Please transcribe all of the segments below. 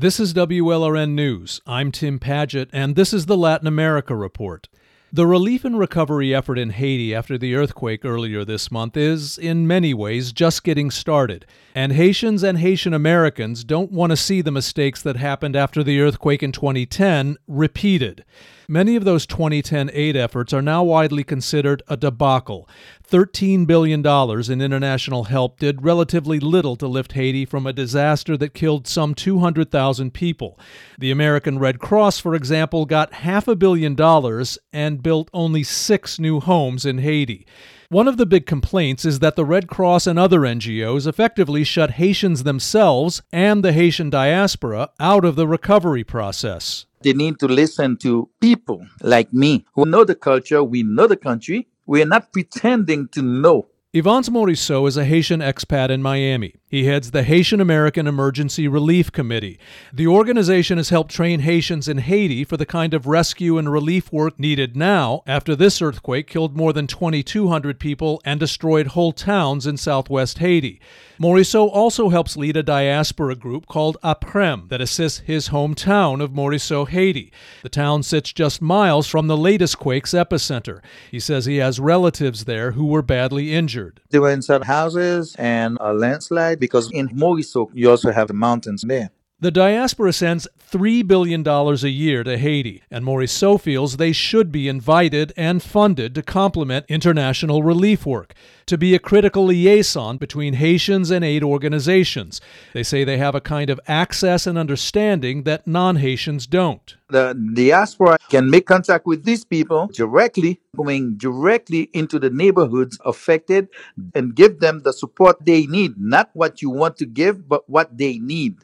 This is WLRN News. I'm Tim Padgett, and this is the Latin America Report. The relief and recovery effort in Haiti after the earthquake earlier this month is, in many ways, just getting started. And Haitians and Haitian Americans don't want to see the mistakes that happened after the earthquake in 2010 repeated. Many of those 2010 aid efforts are now widely considered a debacle. $13 billion in international help did relatively little to lift Haiti from a disaster that killed some 200,000 people. The American Red Cross, for example, got half a billion dollars and built only six new homes in Haiti. One of the big complaints is that the Red Cross and other NGOs effectively shut Haitians themselves and the Haitian diaspora out of the recovery process. They need to listen to people like me who know the culture, we know the country, we are not pretending to know. Yvonne Morisseau is a Haitian expat in Miami. He heads the Haitian American Emergency Relief Committee. The organization has helped train Haitians in Haiti for the kind of rescue and relief work needed now after this earthquake killed more than 2,200 people and destroyed whole towns in southwest Haiti. Morisseau also helps lead a diaspora group called APREM that assists his hometown of Morisseau, Haiti. The town sits just miles from the latest quake's epicenter. He says he has relatives there who were badly injured. They were inside houses and a landslide because in Morisseau, you also have the mountains there. The diaspora sends $3 billion a year to Haiti, and Morisseau feels they should be invited and funded to complement international relief work, to be a critical liaison between Haitians and aid organizations. They say they have a kind of access and understanding that non Haitians don't. The diaspora can make contact with these people directly, going directly into the neighborhoods affected and give them the support they need, not what you want to give, but what they need.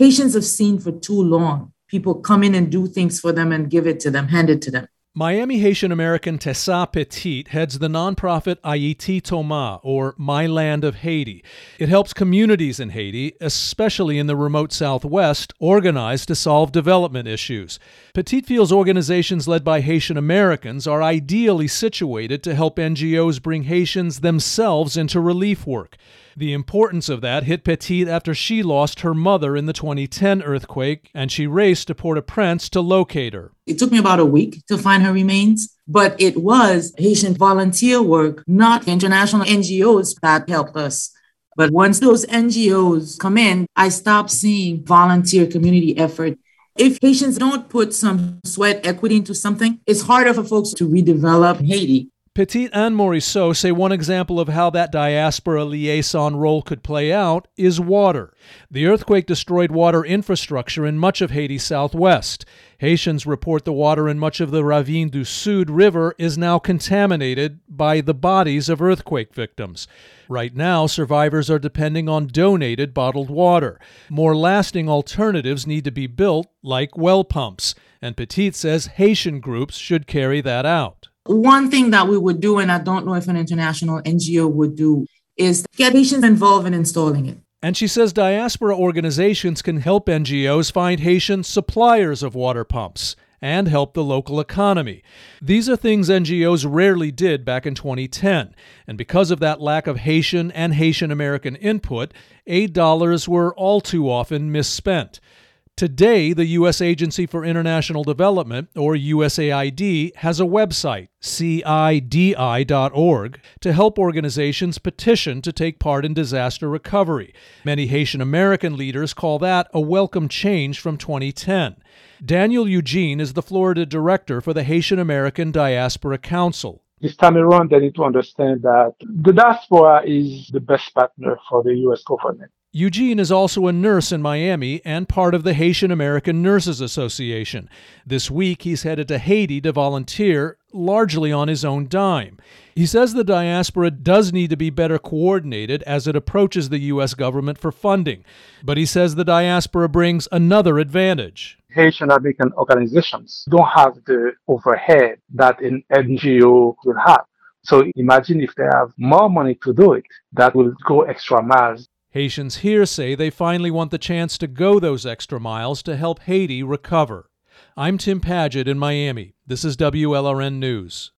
Haitians have seen for too long people come in and do things for them and give it to them, hand it to them. Miami Haitian American Tessa Petit heads the nonprofit Haiti Toma, or My Land of Haiti. It helps communities in Haiti, especially in the remote southwest, organize to solve development issues. Petit feels organizations led by Haitian Americans are ideally situated to help NGOs bring Haitians themselves into relief work. The importance of that hit Petit after she lost her mother in the 2010 earthquake, and she raced to Port au Prince to locate her. It took me about a week to find her remains, but it was Haitian volunteer work, not international NGOs that helped us. But once those NGOs come in, I stop seeing volunteer community effort. If Haitians don't put some sweat equity into something, it's harder for folks to redevelop Haiti. Petit and Morisseau say one example of how that diaspora liaison role could play out is water. The earthquake destroyed water infrastructure in much of Haiti's southwest. Haitians report the water in much of the Ravine du Sud River is now contaminated by the bodies of earthquake victims. Right now, survivors are depending on donated bottled water. More lasting alternatives need to be built, like well pumps, and Petit says Haitian groups should carry that out. One thing that we would do, and I don't know if an international NGO would do, is get Haitians involved in installing it. And she says diaspora organizations can help NGOs find Haitian suppliers of water pumps and help the local economy. These are things NGOs rarely did back in 2010, and because of that lack of Haitian and Haitian American input, aid dollars were all too often misspent. Today, the U.S. Agency for International Development, or USAID, has a website, CIDI.org, to help organizations petition to take part in disaster recovery. Many Haitian American leaders call that a welcome change from 2010. Daniel Eugene is the Florida director for the Haitian American Diaspora Council. This time around, they need to understand that the diaspora is the best partner for the U.S. government. Eugene is also a nurse in Miami and part of the Haitian American Nurses Association. This week, he's headed to Haiti to volunteer, largely on his own dime. He says the diaspora does need to be better coordinated as it approaches the U.S. government for funding, but he says the diaspora brings another advantage. Haitian American organizations don't have the overhead that an NGO will have. So imagine if they have more money to do it, that will go extra miles Haitians here say they finally want the chance to go those extra miles to help Haiti recover. I'm Tim Padgett in Miami. This is WLRN News.